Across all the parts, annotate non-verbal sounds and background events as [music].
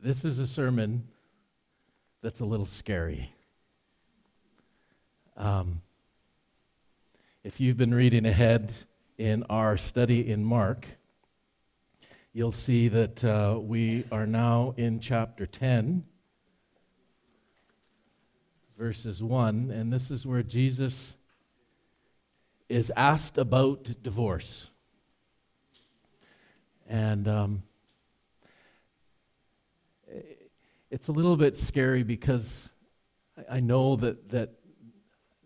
this is a sermon that's a little scary. Um, if you've been reading ahead in our study in Mark, you'll see that uh, we are now in chapter 10, verses 1, and this is where Jesus is asked about divorce. And um, it's a little bit scary because I know that, that,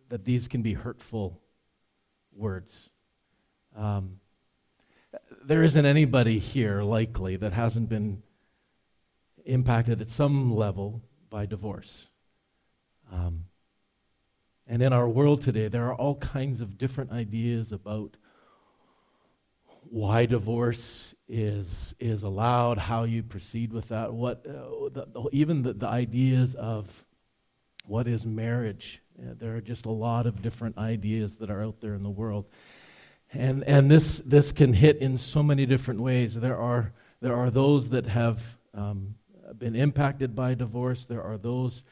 that these can be hurtful words. Um, there isn't anybody here, likely, that hasn't been impacted at some level by divorce. Um, and in our world today, there are all kinds of different ideas about why divorce is is allowed, how you proceed with that, what uh, the, even the, the ideas of what is marriage. Uh, there are just a lot of different ideas that are out there in the world, and and this this can hit in so many different ways. There are there are those that have um, been impacted by divorce. There are those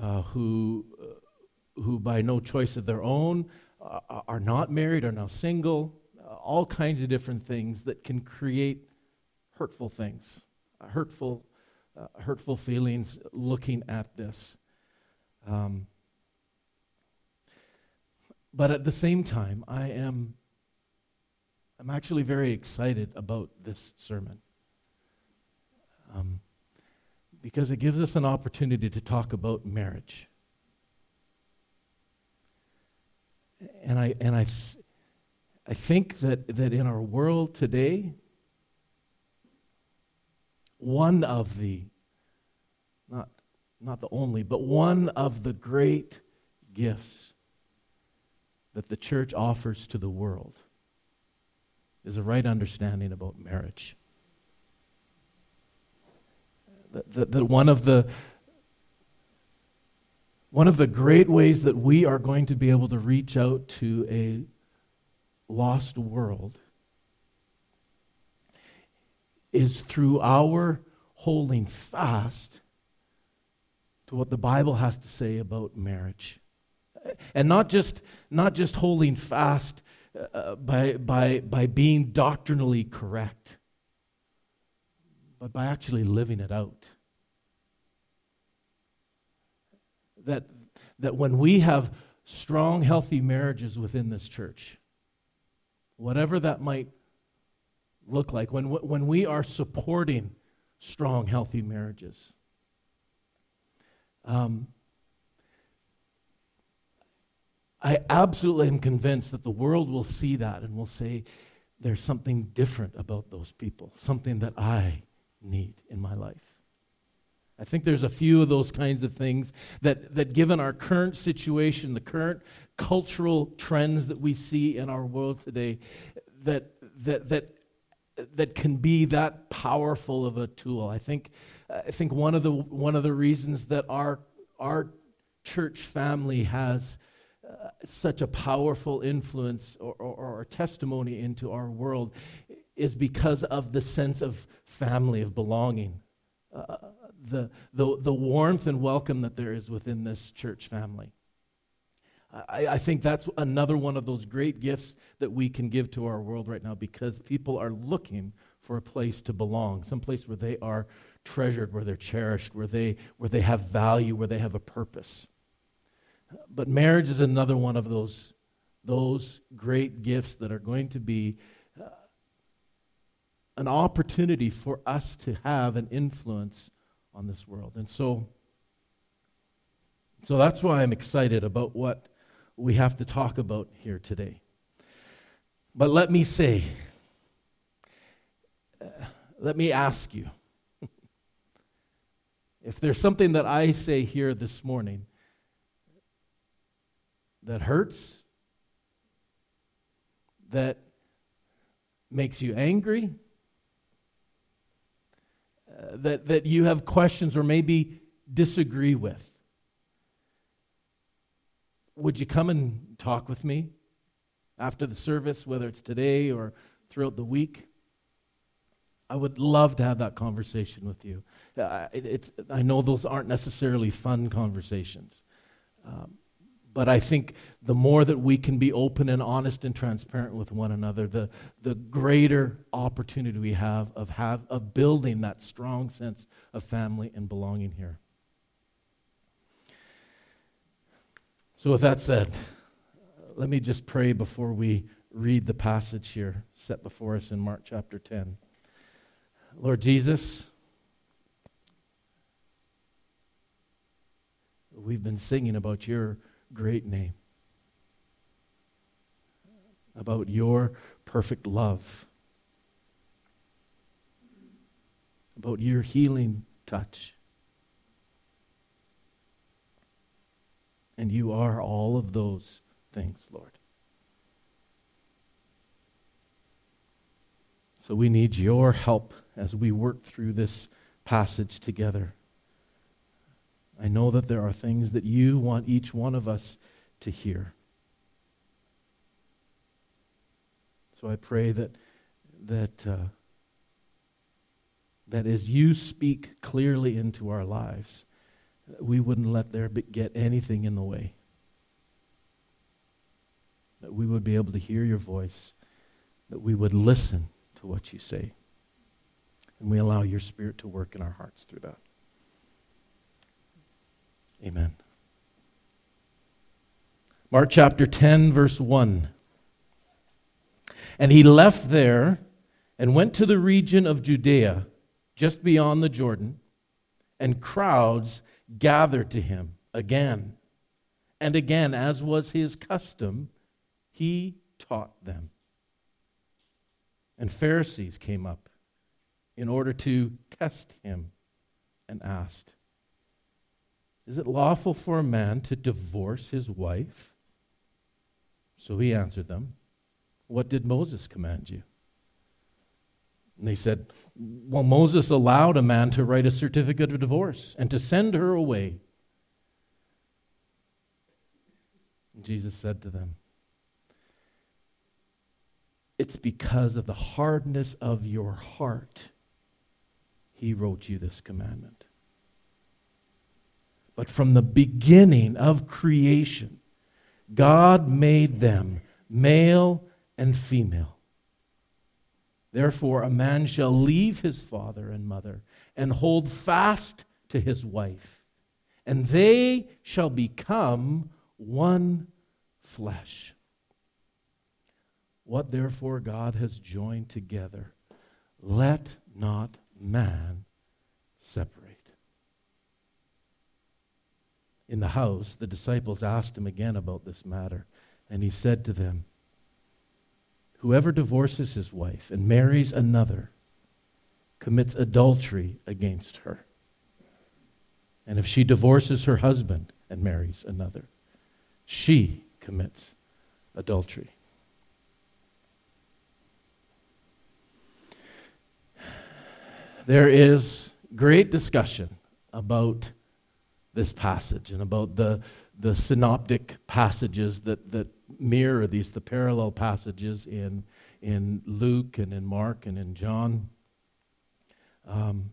uh, who uh, who by no choice of their own uh, are not married, are now single all kinds of different things that can create hurtful things, uh, hurtful, uh, hurtful feelings looking at this. Um, but at the same time, I am I'm actually very excited about this sermon. Um, because it gives us an opportunity to talk about marriage. And I, and I, I think that, that in our world today, one of the, not, not the only, but one of the great gifts that the church offers to the world is a right understanding about marriage. That, that, that one of the one of the great ways that we are going to be able to reach out to a lost world is through our holding fast to what the Bible has to say about marriage. And not just, not just holding fast uh, by, by, by being doctrinally correct, but by actually living it out. That, that when we have strong, healthy marriages within this church, whatever that might look like, when, when we are supporting strong, healthy marriages. Um, I absolutely am convinced that the world will see that and will say, there's something different about those people, something that I need in my life. I think there's a few of those kinds of things that, that given our current situation, the current cultural trends that we see in our world today that, that, that, that can be that powerful of a tool. I think, I think one, of the, one of the reasons that our, our church family has uh, such a powerful influence or, or, or testimony into our world is because of the sense of family, of belonging. Uh, the, the, the warmth and welcome that there is within this church family. I, I think that's another one of those great gifts that we can give to our world right now because people are looking for a place to belong, some place where they are treasured, where they're cherished, where they, where they have value, where they have a purpose. But marriage is another one of those, those great gifts that are going to be uh, an opportunity for us to have an influence on this world. And so, so that's why I'm excited about what we have to talk about here today. But let me say, uh, let me ask you [laughs] if there's something that I say here this morning that hurts, that makes you angry, that, that you have questions or maybe disagree with, would you come and talk with me after the service, whether it's today or throughout the week? I would love to have that conversation with you. Uh, it, it's, I know those aren't necessarily fun conversations. Um, but I think the more that we can be open and honest and transparent with one another, the, the greater opportunity we have of, have of building that strong sense of family and belonging here. So, with that said, let me just pray before we read the passage here set before us in Mark chapter 10. Lord Jesus, we've been singing about your great name, about your perfect love, about your healing touch. And you are all of those things, Lord. So we need your help as we work through this passage together. I know that there are things that you want each one of us to hear. So I pray that that uh, that as you speak clearly into our lives, we wouldn't let there be, get anything in the way. That we would be able to hear your voice, that we would listen to what you say, and we allow your Spirit to work in our hearts through that. Amen. Mark chapter 10, verse 1. And he left there and went to the region of Judea, just beyond the Jordan, and crowds gathered to him again. And again, as was his custom, he taught them. And Pharisees came up in order to test him and asked, is it lawful for a man to divorce his wife? So he answered them, What did Moses command you? And they said, Well, Moses allowed a man to write a certificate of divorce and to send her away. And Jesus said to them, It's because of the hardness of your heart he wrote you this commandment. But from the beginning of creation, God made them male and female. Therefore, a man shall leave his father and mother and hold fast to his wife, and they shall become one flesh. What therefore God has joined together, let not man separate in the house, the disciples asked him again about this matter. And he said to them, Whoever divorces his wife and marries another commits adultery against her. And if she divorces her husband and marries another, she commits adultery. There is great discussion about this passage and about the, the synoptic passages that, that mirror these, the parallel passages in, in Luke and in Mark and in John. Um,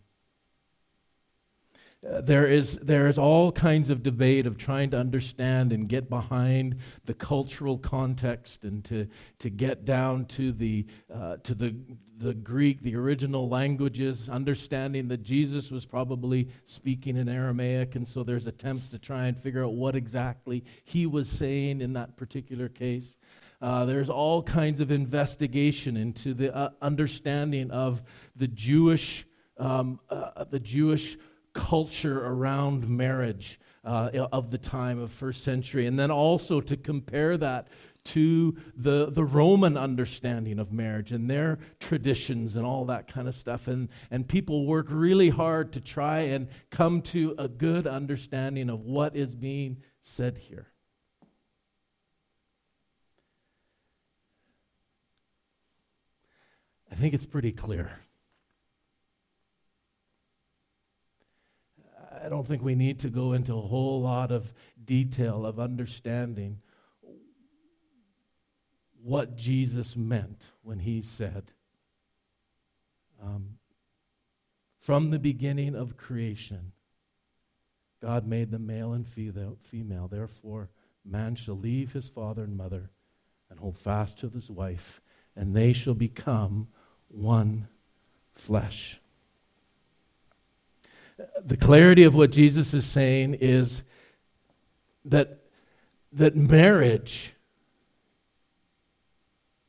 there is there is all kinds of debate of trying to understand and get behind the cultural context and to to get down to the uh, to the the Greek, the original languages, understanding that Jesus was probably speaking in Aramaic, and so there's attempts to try and figure out what exactly he was saying in that particular case. Uh, there's all kinds of investigation into the uh, understanding of the Jewish um, uh, the Jewish culture around marriage uh, of the time of first century, and then also to compare that to the, the Roman understanding of marriage and their traditions and all that kind of stuff. And, and people work really hard to try and come to a good understanding of what is being said here. I think it's pretty clear. I don't think we need to go into a whole lot of detail of understanding what Jesus meant when he said, um, From the beginning of creation, God made them male and female. Therefore, man shall leave his father and mother and hold fast to his wife, and they shall become one flesh. The clarity of what Jesus is saying is that, that marriage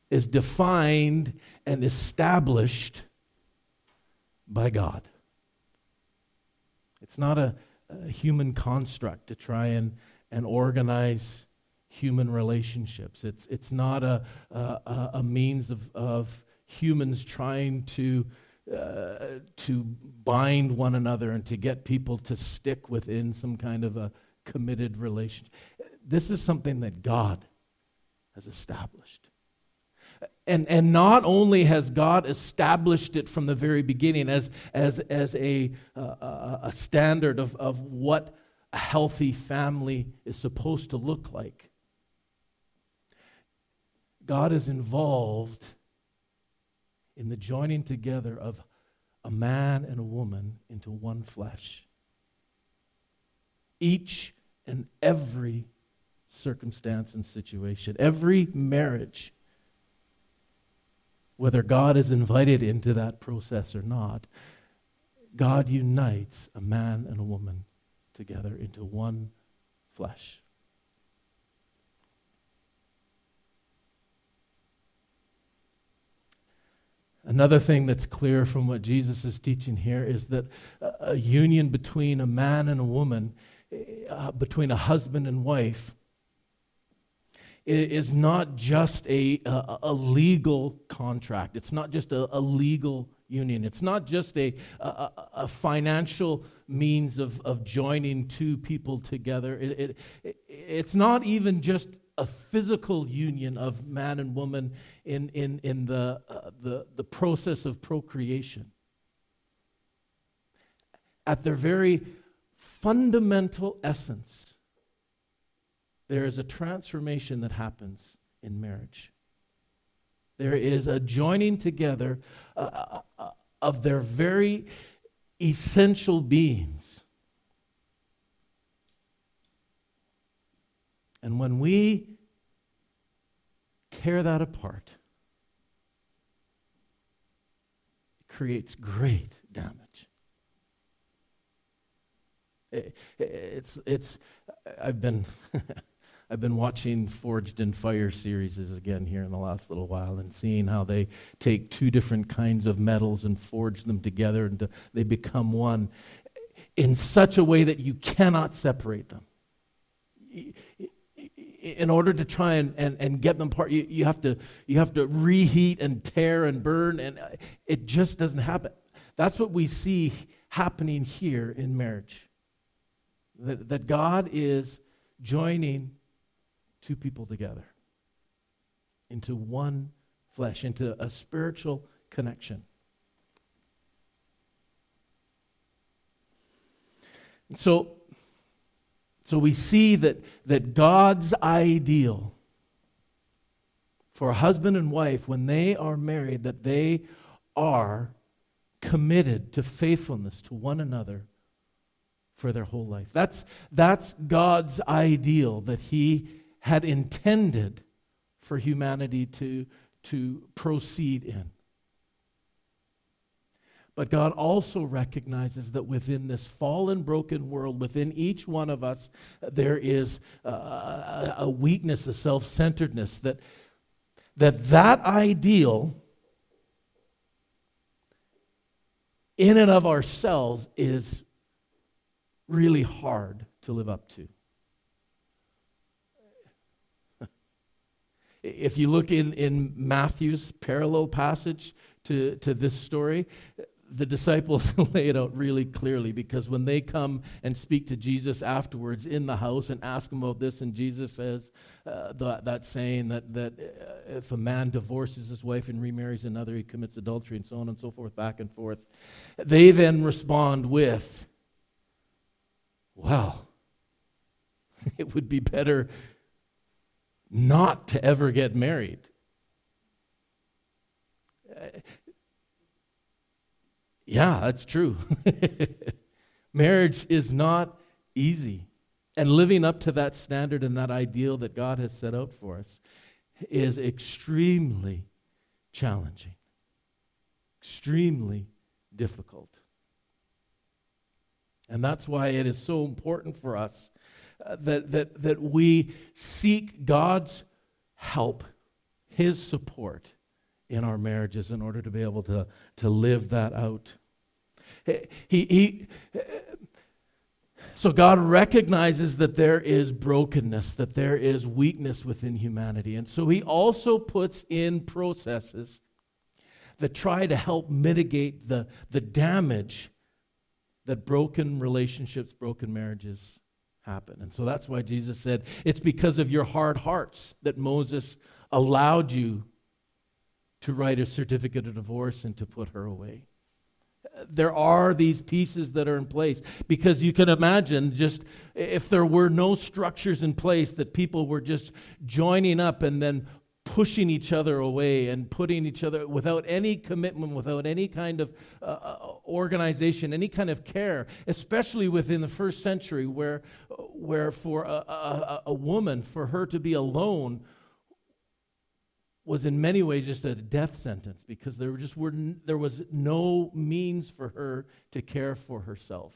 is defined and established by God. It's not a, a human construct to try and, and organize human relationships. It's, it's not a, a, a means of, of humans trying to, uh, to bind one another and to get people to stick within some kind of a committed relationship. This is something that God has established. And, and not only has God established it from the very beginning as, as, as a, uh, a standard of, of what a healthy family is supposed to look like, God is involved in the joining together of a man and a woman into one flesh. Each and every circumstance and situation, every marriage whether God is invited into that process or not, God unites a man and a woman together into one flesh. Another thing that's clear from what Jesus is teaching here is that a union between a man and a woman, uh, between a husband and wife, is not just a, a, a legal contract. It's not just a, a, legal union. It's not just a, a, financial means of, of joining two people together. It, it, it's not even just a physical union of man and woman in, in, in the, uh, the, the process of procreation. At their very fundamental essence, there is a transformation that happens in marriage. There is a joining together uh, uh, uh, of their very essential beings. And when we tear that apart, it creates great damage. It, it's, it's, I've been. [laughs] I've been watching Forged in Fire series again here in the last little while and seeing how they take two different kinds of metals and forge them together and they become one in such a way that you cannot separate them. In order to try and, and, and get them apart, you, you, have to, you have to reheat and tear and burn, and uh, it just doesn't happen. That's what we see happening here in marriage. That, that God is joining two people together into one flesh, into a spiritual connection. So, so we see that, that God's ideal for a husband and wife, when they are married, that they are committed to faithfulness to one another for their whole life. That's, that's God's ideal that He had intended for humanity to, to proceed in. But God also recognizes that within this fallen, broken world, within each one of us, there is a, a weakness, a self centeredness, that, that that ideal in and of ourselves is really hard to live up to. If you look in, in Matthew's parallel passage to, to this story, the disciples [laughs] lay it out really clearly because when they come and speak to Jesus afterwards in the house and ask him about this, and Jesus says uh, that saying that, that uh, if a man divorces his wife and remarries another, he commits adultery, and so on and so forth, back and forth. They then respond with, Well, [laughs] it would be better not to ever get married. Yeah, that's true. [laughs] Marriage is not easy. And living up to that standard and that ideal that God has set out for us is extremely challenging, extremely difficult. And that's why it is so important for us uh, that, that, that we seek God's help, His support in our marriages in order to be able to, to live that out. He, he, so God recognizes that there is brokenness, that there is weakness within humanity. And so He also puts in processes that try to help mitigate the, the damage that broken relationships, broken marriages happen. And so that's why Jesus said, It's because of your hard hearts that Moses allowed you to write a certificate of divorce and to put her away there are these pieces that are in place. Because you can imagine just if there were no structures in place that people were just joining up and then pushing each other away and putting each other without any commitment without any kind of uh, uh organization any kind of care. Especially within the first century where where for a, a, a woman for her to be alone was in many ways just a death sentence because there just were there was no means for her to care for herself.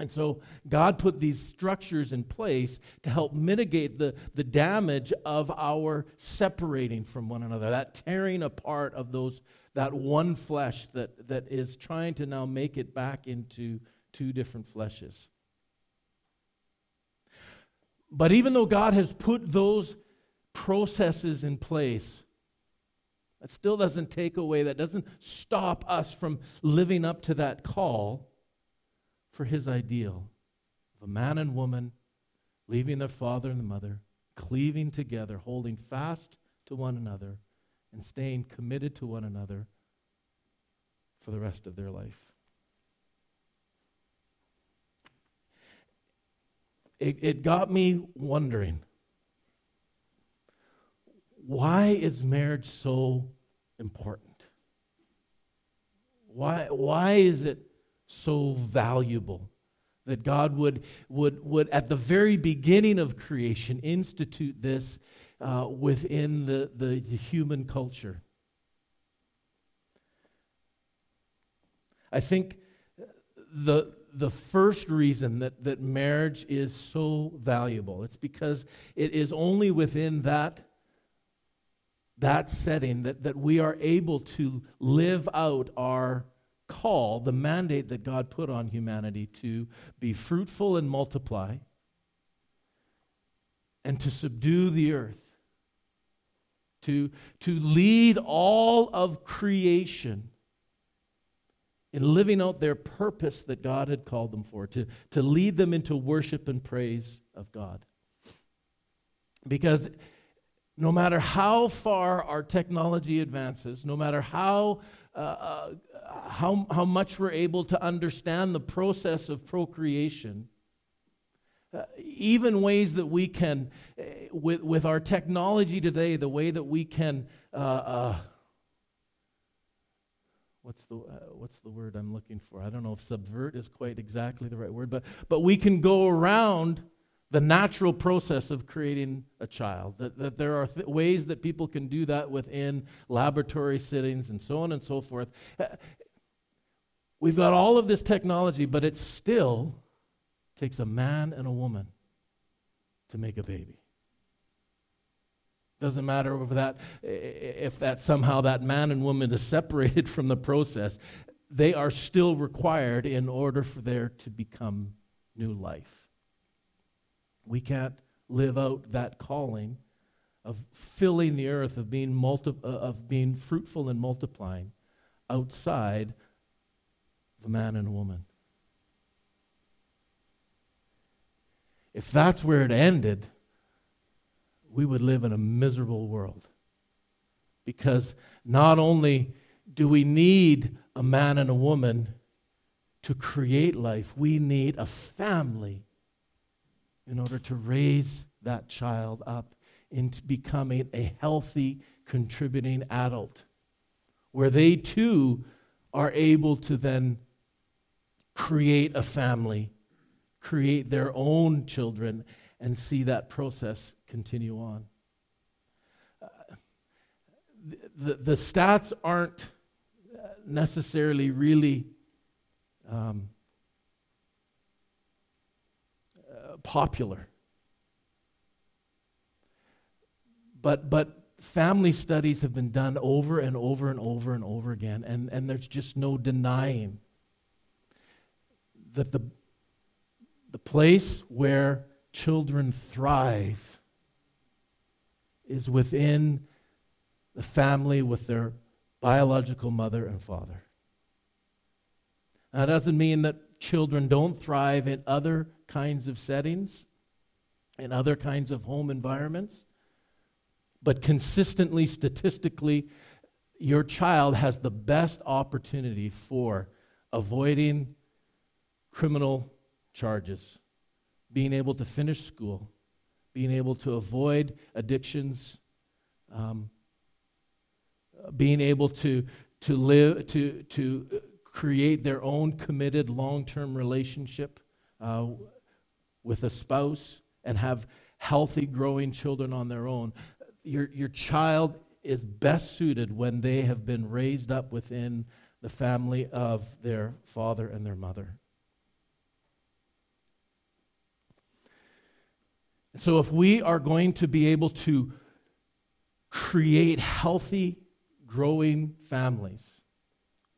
And so God put these structures in place to help mitigate the, the damage of our separating from one another, that tearing apart of those that one flesh that, that is trying to now make it back into two different fleshes. But even though God has put those processes in place. That still doesn't take away, that doesn't stop us from living up to that call for his ideal of a man and woman leaving their father and the mother, cleaving together, holding fast to one another, and staying committed to one another for the rest of their life. It, it got me wondering why is marriage so important? Why, why is it so valuable that God would, would, would, at the very beginning of creation, institute this uh, within the, the, the human culture? I think the, the first reason that, that marriage is so valuable, it's because it is only within that that setting that, that we are able to live out our call, the mandate that God put on humanity to be fruitful and multiply and to subdue the earth, to, to lead all of creation in living out their purpose that God had called them for, to, to lead them into worship and praise of God. Because no matter how far our technology advances, no matter how, uh, uh, how, how much we're able to understand the process of procreation, uh, even ways that we can, uh, with, with our technology today, the way that we can, uh, uh, what's the, what's the word I'm looking for? I don't know if subvert is quite exactly the right word, but, but we can go around the natural process of creating a child. That, that there are th- ways that people can do that within laboratory settings and so on and so forth. Uh, we've got all of this technology, but it still takes a man and a woman to make a baby. Doesn't matter if that, if that somehow that man and woman is separated from the process, they are still required in order for there to become new life. We can't live out that calling of filling the earth, of being, multi- uh, of being fruitful and multiplying outside the man and a woman. If that's where it ended, we would live in a miserable world. Because not only do we need a man and a woman to create life, we need a family in order to raise that child up into becoming a healthy, contributing adult, where they too are able to then create a family, create their own children, and see that process continue on. Uh, the, the stats aren't necessarily really um, uh, popular. But, but family studies have been done over and over and over and over again, and, and there's just no denying that the, the place where children thrive is within the family with their biological mother and father. That doesn't mean that children don't thrive in other kinds of settings, in other kinds of home environments, but consistently, statistically, your child has the best opportunity for avoiding criminal charges, being able to finish school, being able to avoid addictions, um, being able to, to live, to, to create their own committed long term relationship uh, with a spouse and have healthy, growing children on their own. Your, your child is best suited when they have been raised up within the family of their father and their mother. So, if we are going to be able to create healthy, growing families,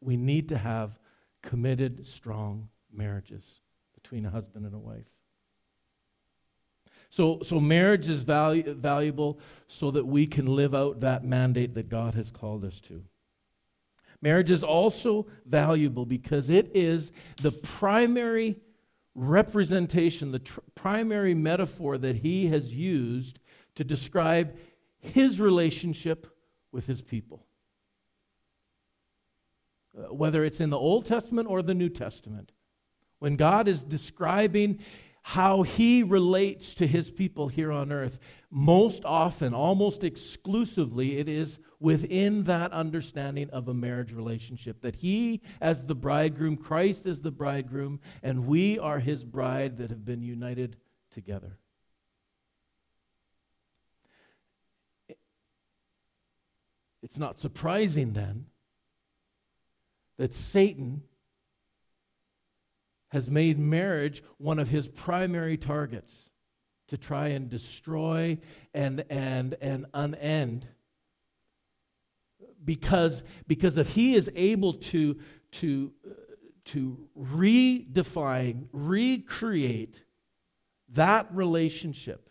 we need to have committed, strong marriages between a husband and a wife. So, so marriage is valu- valuable so that we can live out that mandate that God has called us to. Marriage is also valuable because it is the primary representation, the tr- primary metaphor that he has used to describe his relationship with his people. Uh, whether it's in the Old Testament or the New Testament, when God is describing how he relates to his people here on earth, most often, almost exclusively, it is within that understanding of a marriage relationship. That he, as the bridegroom, Christ is the bridegroom, and we are his bride that have been united together. It's not surprising then that Satan has made marriage one of his primary targets to try and destroy and and and unend. Because because if he is able to to uh, to redefine recreate that relationship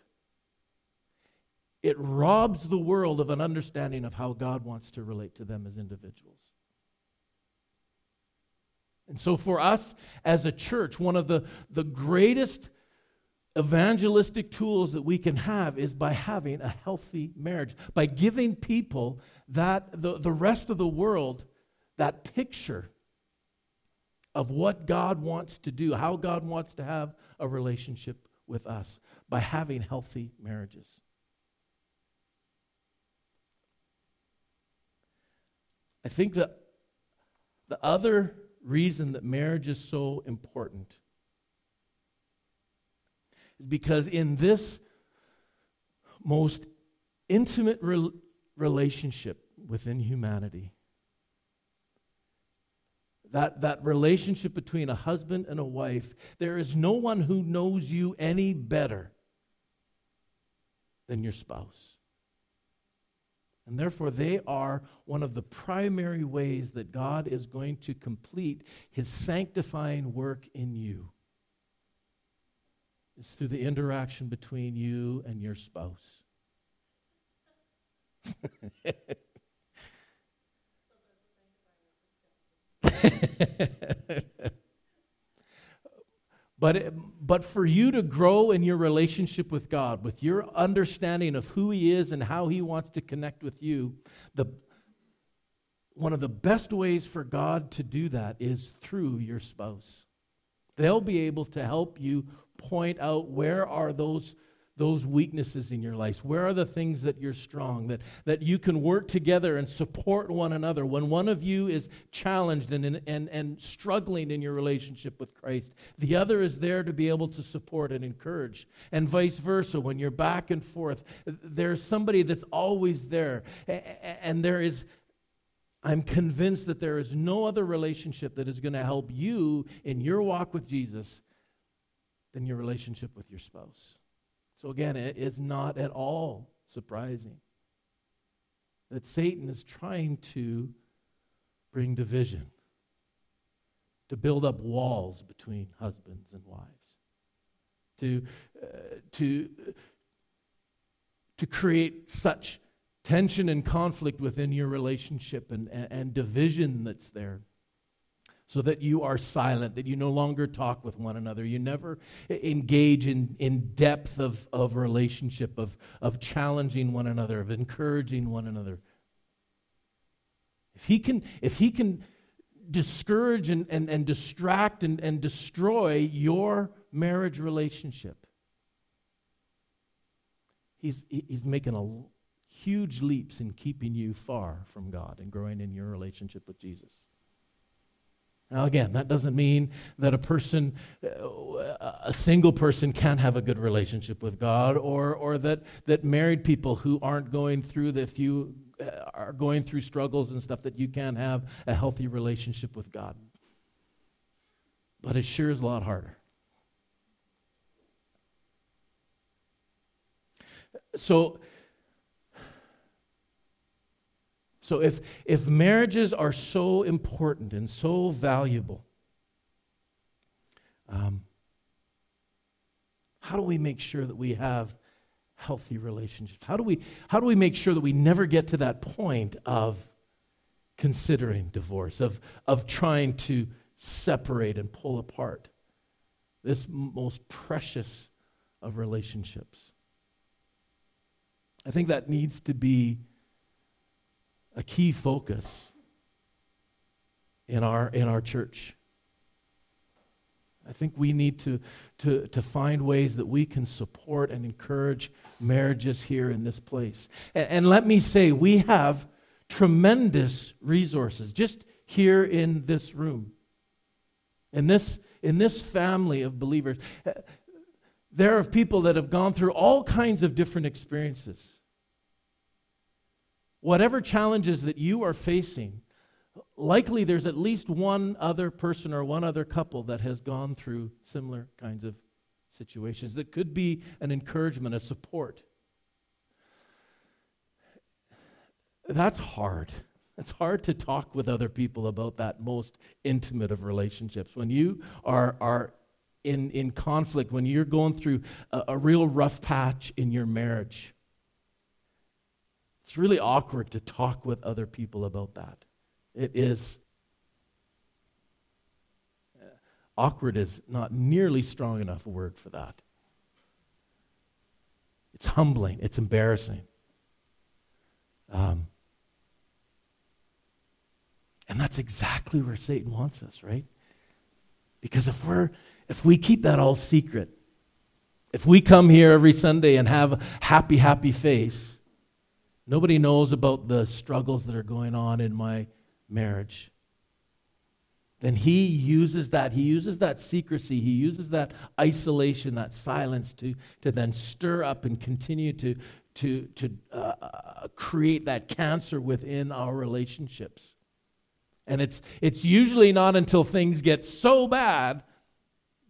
it robs the world of an understanding of how God wants to relate to them as individuals and so, for us as a church, one of the, the greatest evangelistic tools that we can have is by having a healthy marriage, by giving people that, the, the rest of the world, that picture of what God wants to do, how God wants to have a relationship with us, by having healthy marriages. I think that the other reason that marriage is so important is because in this most intimate re- relationship within humanity, that, that relationship between a husband and a wife, there is no one who knows you any better than your spouse. And therefore, they are one of the primary ways that God is going to complete his sanctifying work in you. It's through the interaction between you and your spouse. [laughs] But, but for you to grow in your relationship with God, with your understanding of who He is and how He wants to connect with you, the, one of the best ways for God to do that is through your spouse. They'll be able to help you point out where are those those weaknesses in your life? Where are the things that you're strong, that, that you can work together and support one another? When one of you is challenged and, and, and struggling in your relationship with Christ, the other is there to be able to support and encourage. And vice versa, when you're back and forth, there's somebody that's always there. And there is I'm convinced that there is no other relationship that is going to help you in your walk with Jesus than your relationship with your spouse. So, again, it is not at all surprising that Satan is trying to bring division, to build up walls between husbands and wives, to, uh, to, to create such tension and conflict within your relationship and, and, and, division that's there. So that you are silent, that you no longer talk with one another. You never engage in, in depth of, of relationship, of, of challenging one another, of encouraging one another. If he can, if he can discourage and, and, and distract and, and destroy your marriage relationship, he's, he's making a huge leaps in keeping you far from God and growing in your relationship with Jesus. Now, again, that doesn't mean that a person, a single person, can't have a good relationship with God, or, or that, that married people who aren't going through, the, few uh, are going through struggles and stuff, that you can't have a healthy relationship with God. But it sure is a lot harder. So, So if, if marriages are so important and so valuable, um, how do we make sure that we have healthy relationships? How do we, how do we make sure that we never get to that point of considering divorce, of, of trying to separate and pull apart this most precious of relationships? I think that needs to be a key focus in our, in our church. I think we need to, to, to find ways that we can support and encourage marriages here in this place. And, and let me say, we have tremendous resources just here in this room. In this, in this family of believers, uh, there are people that have gone through all kinds of different experiences whatever challenges that you are facing, likely there's at least one other person or one other couple that has gone through similar kinds of situations that could be an encouragement, a support. That's hard. It's hard to talk with other people about that most intimate of relationships. When you are, are in, in conflict, when you're going through a, a real rough patch in your marriage, it's really awkward to talk with other people about that. It is. Awkward is not nearly strong enough a word for that. It's humbling, it's embarrassing. Um, and that's exactly where Satan wants us, right? Because if we're if we keep that all secret, if we come here every Sunday and have a happy, happy face, Nobody knows about the struggles that are going on in my marriage. Then he uses that. He uses that secrecy. He uses that isolation, that silence to, to then stir up and continue to, to, to uh, uh create that cancer within our relationships. And it's, it's usually not until things get so bad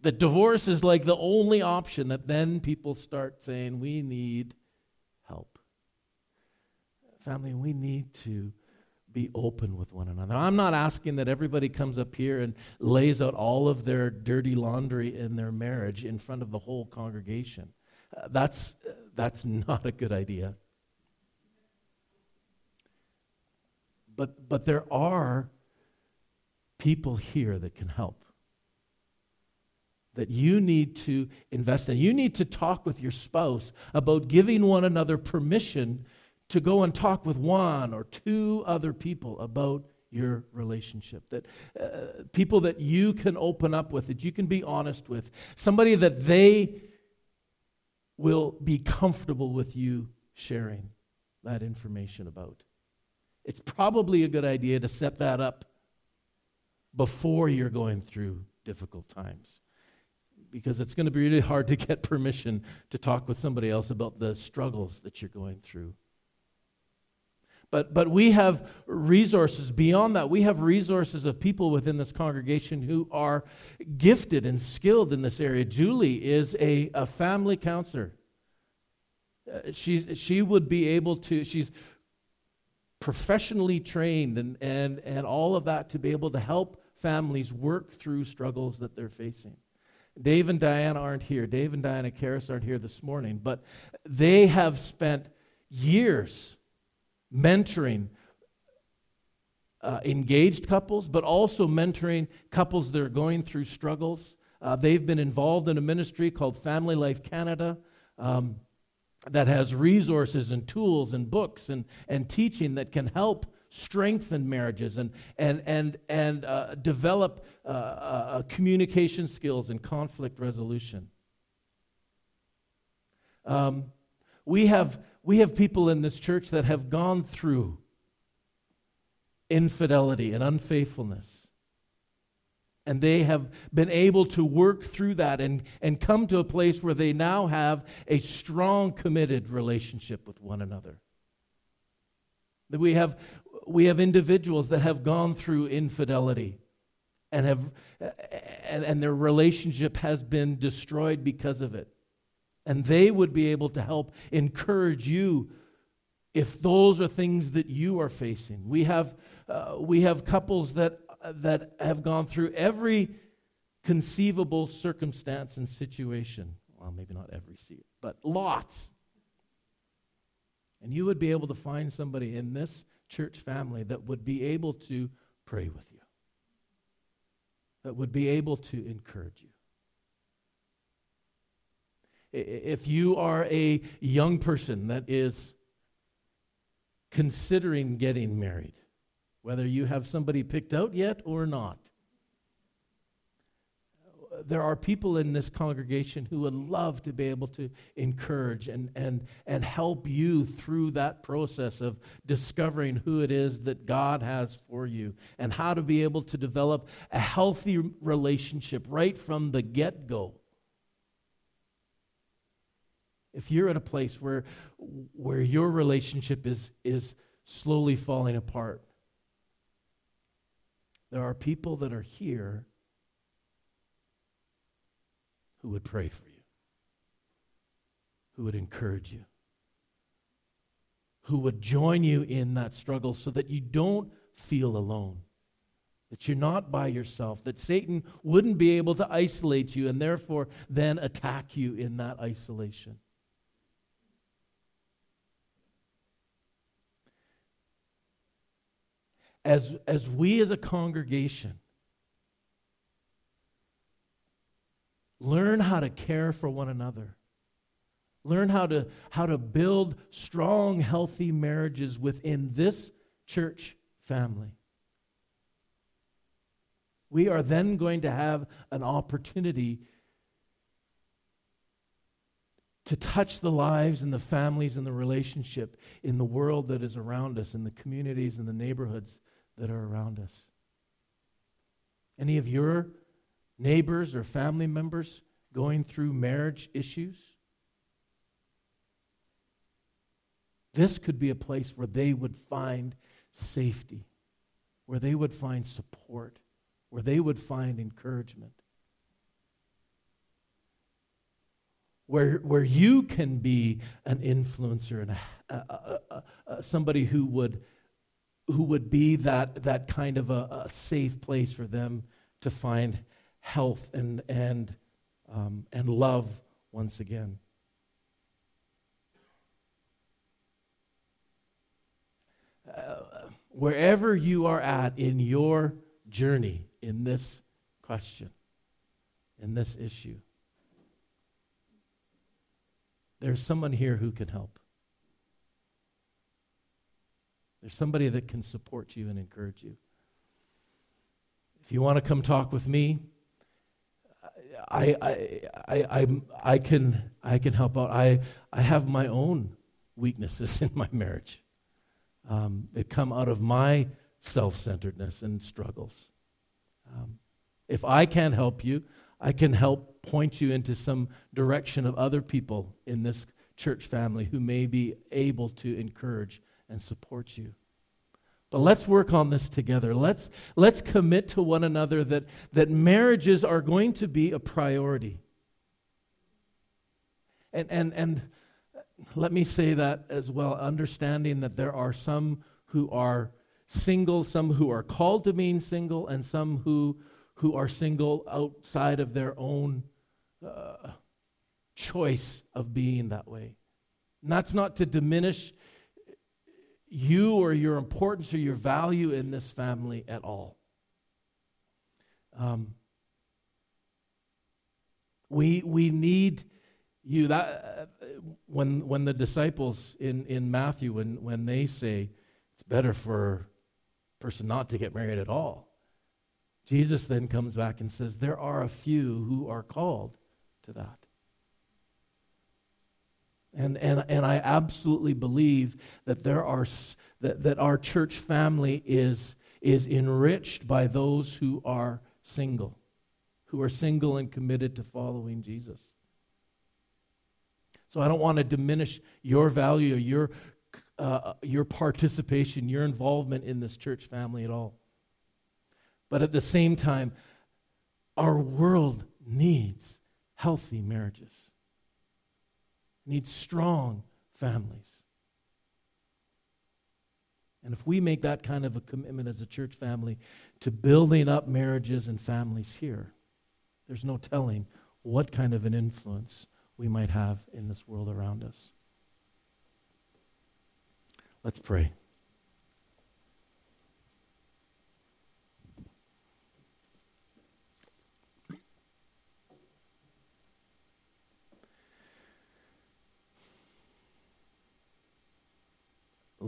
that divorce is like the only option that then people start saying, we need Family, we need to be open with one another. I'm not asking that everybody comes up here and lays out all of their dirty laundry in their marriage in front of the whole congregation. Uh, that's, uh, that's not a good idea. But, but there are people here that can help. That you need to invest in. You need to talk with your spouse about giving one another permission to go and talk with one or two other people about your relationship that uh, people that you can open up with that you can be honest with somebody that they will be comfortable with you sharing that information about. It's probably a good idea to set that up before you're going through difficult times because it's going to be really hard to get [laughs] permission to talk with somebody else about the struggles that you're going through. But, but we have resources beyond that. We have resources of people within this congregation who are gifted and skilled in this area. Julie is a, a family counselor. Uh, she, she would be able to, she's professionally trained and, and, and all of that to be able to help families work through struggles that they're facing. Dave and Diana aren't here. Dave and Diana Karras aren't here this morning, but they have spent years mentoring uh, engaged couples, but also mentoring couples that are going through struggles. Uh, they've been involved in a ministry called Family Life Canada um, that has resources and tools and books and, and teaching that can help strengthen marriages and, and, and, and uh, develop uh, uh, uh communication skills and conflict resolution. Um, we have we have people in this church that have gone through infidelity and unfaithfulness. And they have been able to work through that and, and come to a place where they now have a strong, committed relationship with one another. That we have, we have individuals that have gone through infidelity and, have, and, and their relationship has been destroyed because of it and they would be able to help encourage you if those are things that you are facing. We have, uh, we have couples that, that have gone through every conceivable circumstance and situation. Well, maybe not every, but lots. And you would be able to find somebody in this church family that would be able to pray with you, that would be able to encourage you. If you are a young person that is considering getting married, whether you have somebody picked out yet or not, there are people in this congregation who would love to be able to encourage and, and, and help you through that process of discovering who it is that God has for you and how to be able to develop a healthy relationship right from the get go if you're at a place where, where your relationship is, is slowly falling apart, there are people that are here who would pray for you, who would encourage you, who would join you in that struggle so that you don't feel alone, that you're not by yourself, that Satan wouldn't be able to isolate you and therefore then attack you in that isolation. As, as we as a congregation learn how to care for one another, learn how to, how to build strong, healthy marriages within this church family, we are then going to have an opportunity to touch the lives and the families and the relationship in the world that is around us, in the communities and the neighborhoods that are around us. Any of your neighbors or family members going through marriage issues? This could be a place where they would find safety, where they would find support, where they would find encouragement. Where, where you can be an influencer and a, a, a, somebody who would who would be that, that kind of a, a safe place for them to find health and, and, um, and love once again. Uh, wherever you are at in your journey in this question, in this issue, there's someone here who can help. There's somebody that can support you and encourage you. If you want to come talk with me, I, I, I, I, I, can, I can help out. I, I have my own weaknesses [laughs] in my marriage um, that come out of my self centeredness and struggles. Um, if I can't help you, I can help point you into some direction of other people in this church family who may be able to encourage and support you. But let's work on this together. Let's, let's commit to one another that, that marriages are going to be a priority. And, and, and let me say that as well, understanding that there are some who are single, some who are called to being single, and some who, who are single outside of their own uh, choice of being that way. And that's not to diminish you or your importance or your value in this family at all. Um, we, we need you. That, uh, when, when the disciples in, in Matthew, when, when they say it's better for a person not to get married at all, Jesus then comes back and says, There are a few who are called to that. And, and, and I absolutely believe that there are that, that our church family is, is enriched by those who are single, who are single and committed to following Jesus. So I don't want to diminish your value, your, uh, your participation, your involvement in this church family at all. But at the same time, our world needs healthy marriages, needs strong families. And if we make that kind of a commitment as a church family to building up marriages and families here, there's no telling what kind of an influence we might have in this world around us. Let's pray.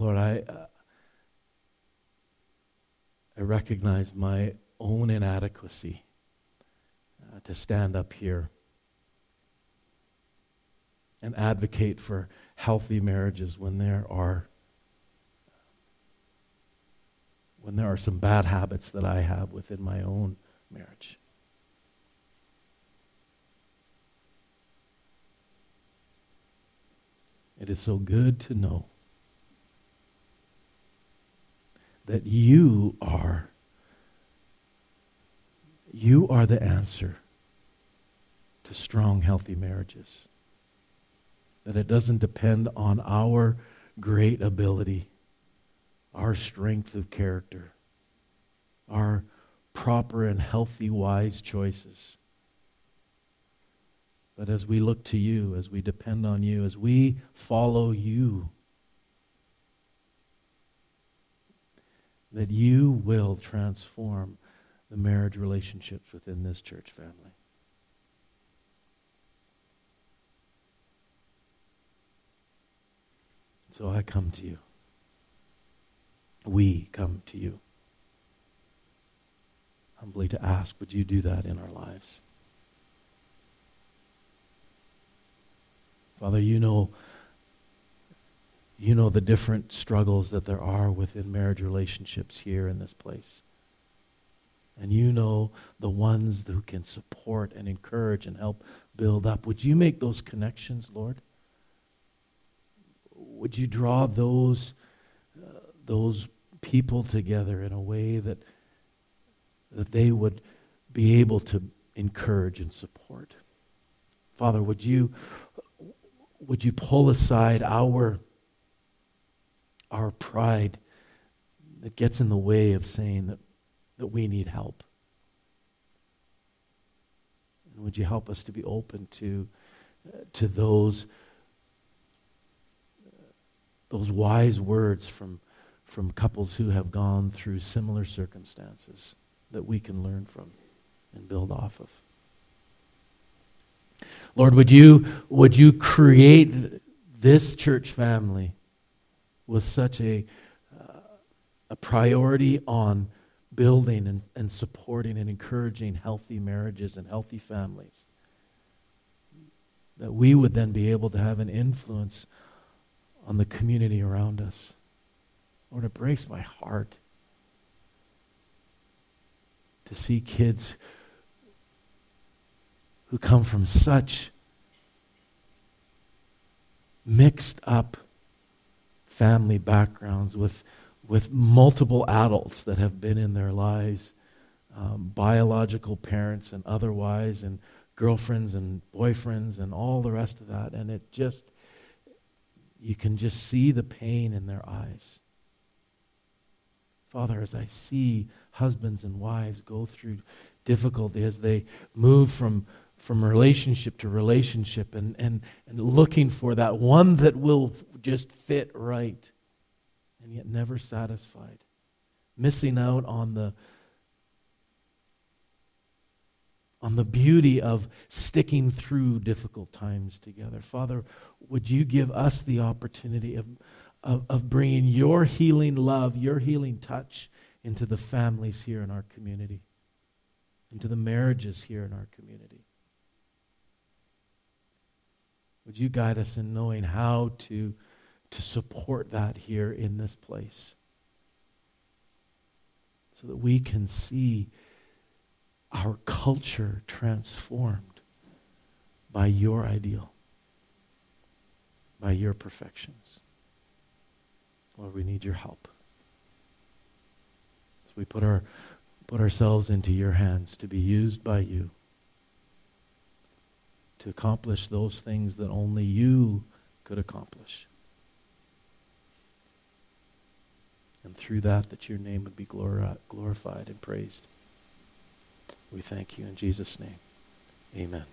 Lord, I, uh, I recognize my own inadequacy uh, to stand up here and advocate for healthy marriages when there are when there are some bad habits that I have within my own marriage. It is so good to know that you are. You are the answer to strong healthy marriages. That it doesn't depend on our great ability our strength of character our proper and healthy wise choices. But as we look to you as we depend on you as we follow you that you will transform the marriage relationships within this church family. So I come to you. We come to you. Humbly to ask, would you do that in our lives? Father, you know you know the different struggles that there are within marriage relationships here in this place. And you know the ones who can support and encourage and help build up. Would you make those connections, Lord? Would you draw those, uh, those people together in a way that, that they would be able to encourage and support? Father, would you, would you pull aside our our pride that gets in the way of saying that, that we need help. And would you help us to be open to, uh, to those, uh, those wise words from, from couples who have gone through similar circumstances that we can learn from and build off of? Lord, would you, would you create this church family was such a, uh, a priority on building and, and supporting and encouraging healthy marriages and healthy families. that we would then be able to have an influence on the community around us. Lord, it breaks my heart to see kids who come from such mixed up family backgrounds with, with multiple adults that have been in their lives, um, biological parents and otherwise, and girlfriends and boyfriends and all the rest of that. And it just, you can just see the pain in their eyes. Father, as I see husbands and wives go through difficulty, as they move from, from relationship to relationship and, and, and looking for that one that will just fit right, and yet never satisfied, missing out on the, on the beauty of sticking through difficult times together. Father, would you give us the opportunity of, of, of bringing your healing love, your healing touch into the families here in our community, into the marriages here in our community. Would you guide us in knowing how to, to support that here in this place? So that we can see our culture transformed by your ideal, by your perfections. Lord, we need your help. So we put, our, put ourselves into your hands to be used by you to accomplish those things that only you could accomplish. And through that, that your name would be glorified and praised. We thank you in Jesus' name. Amen.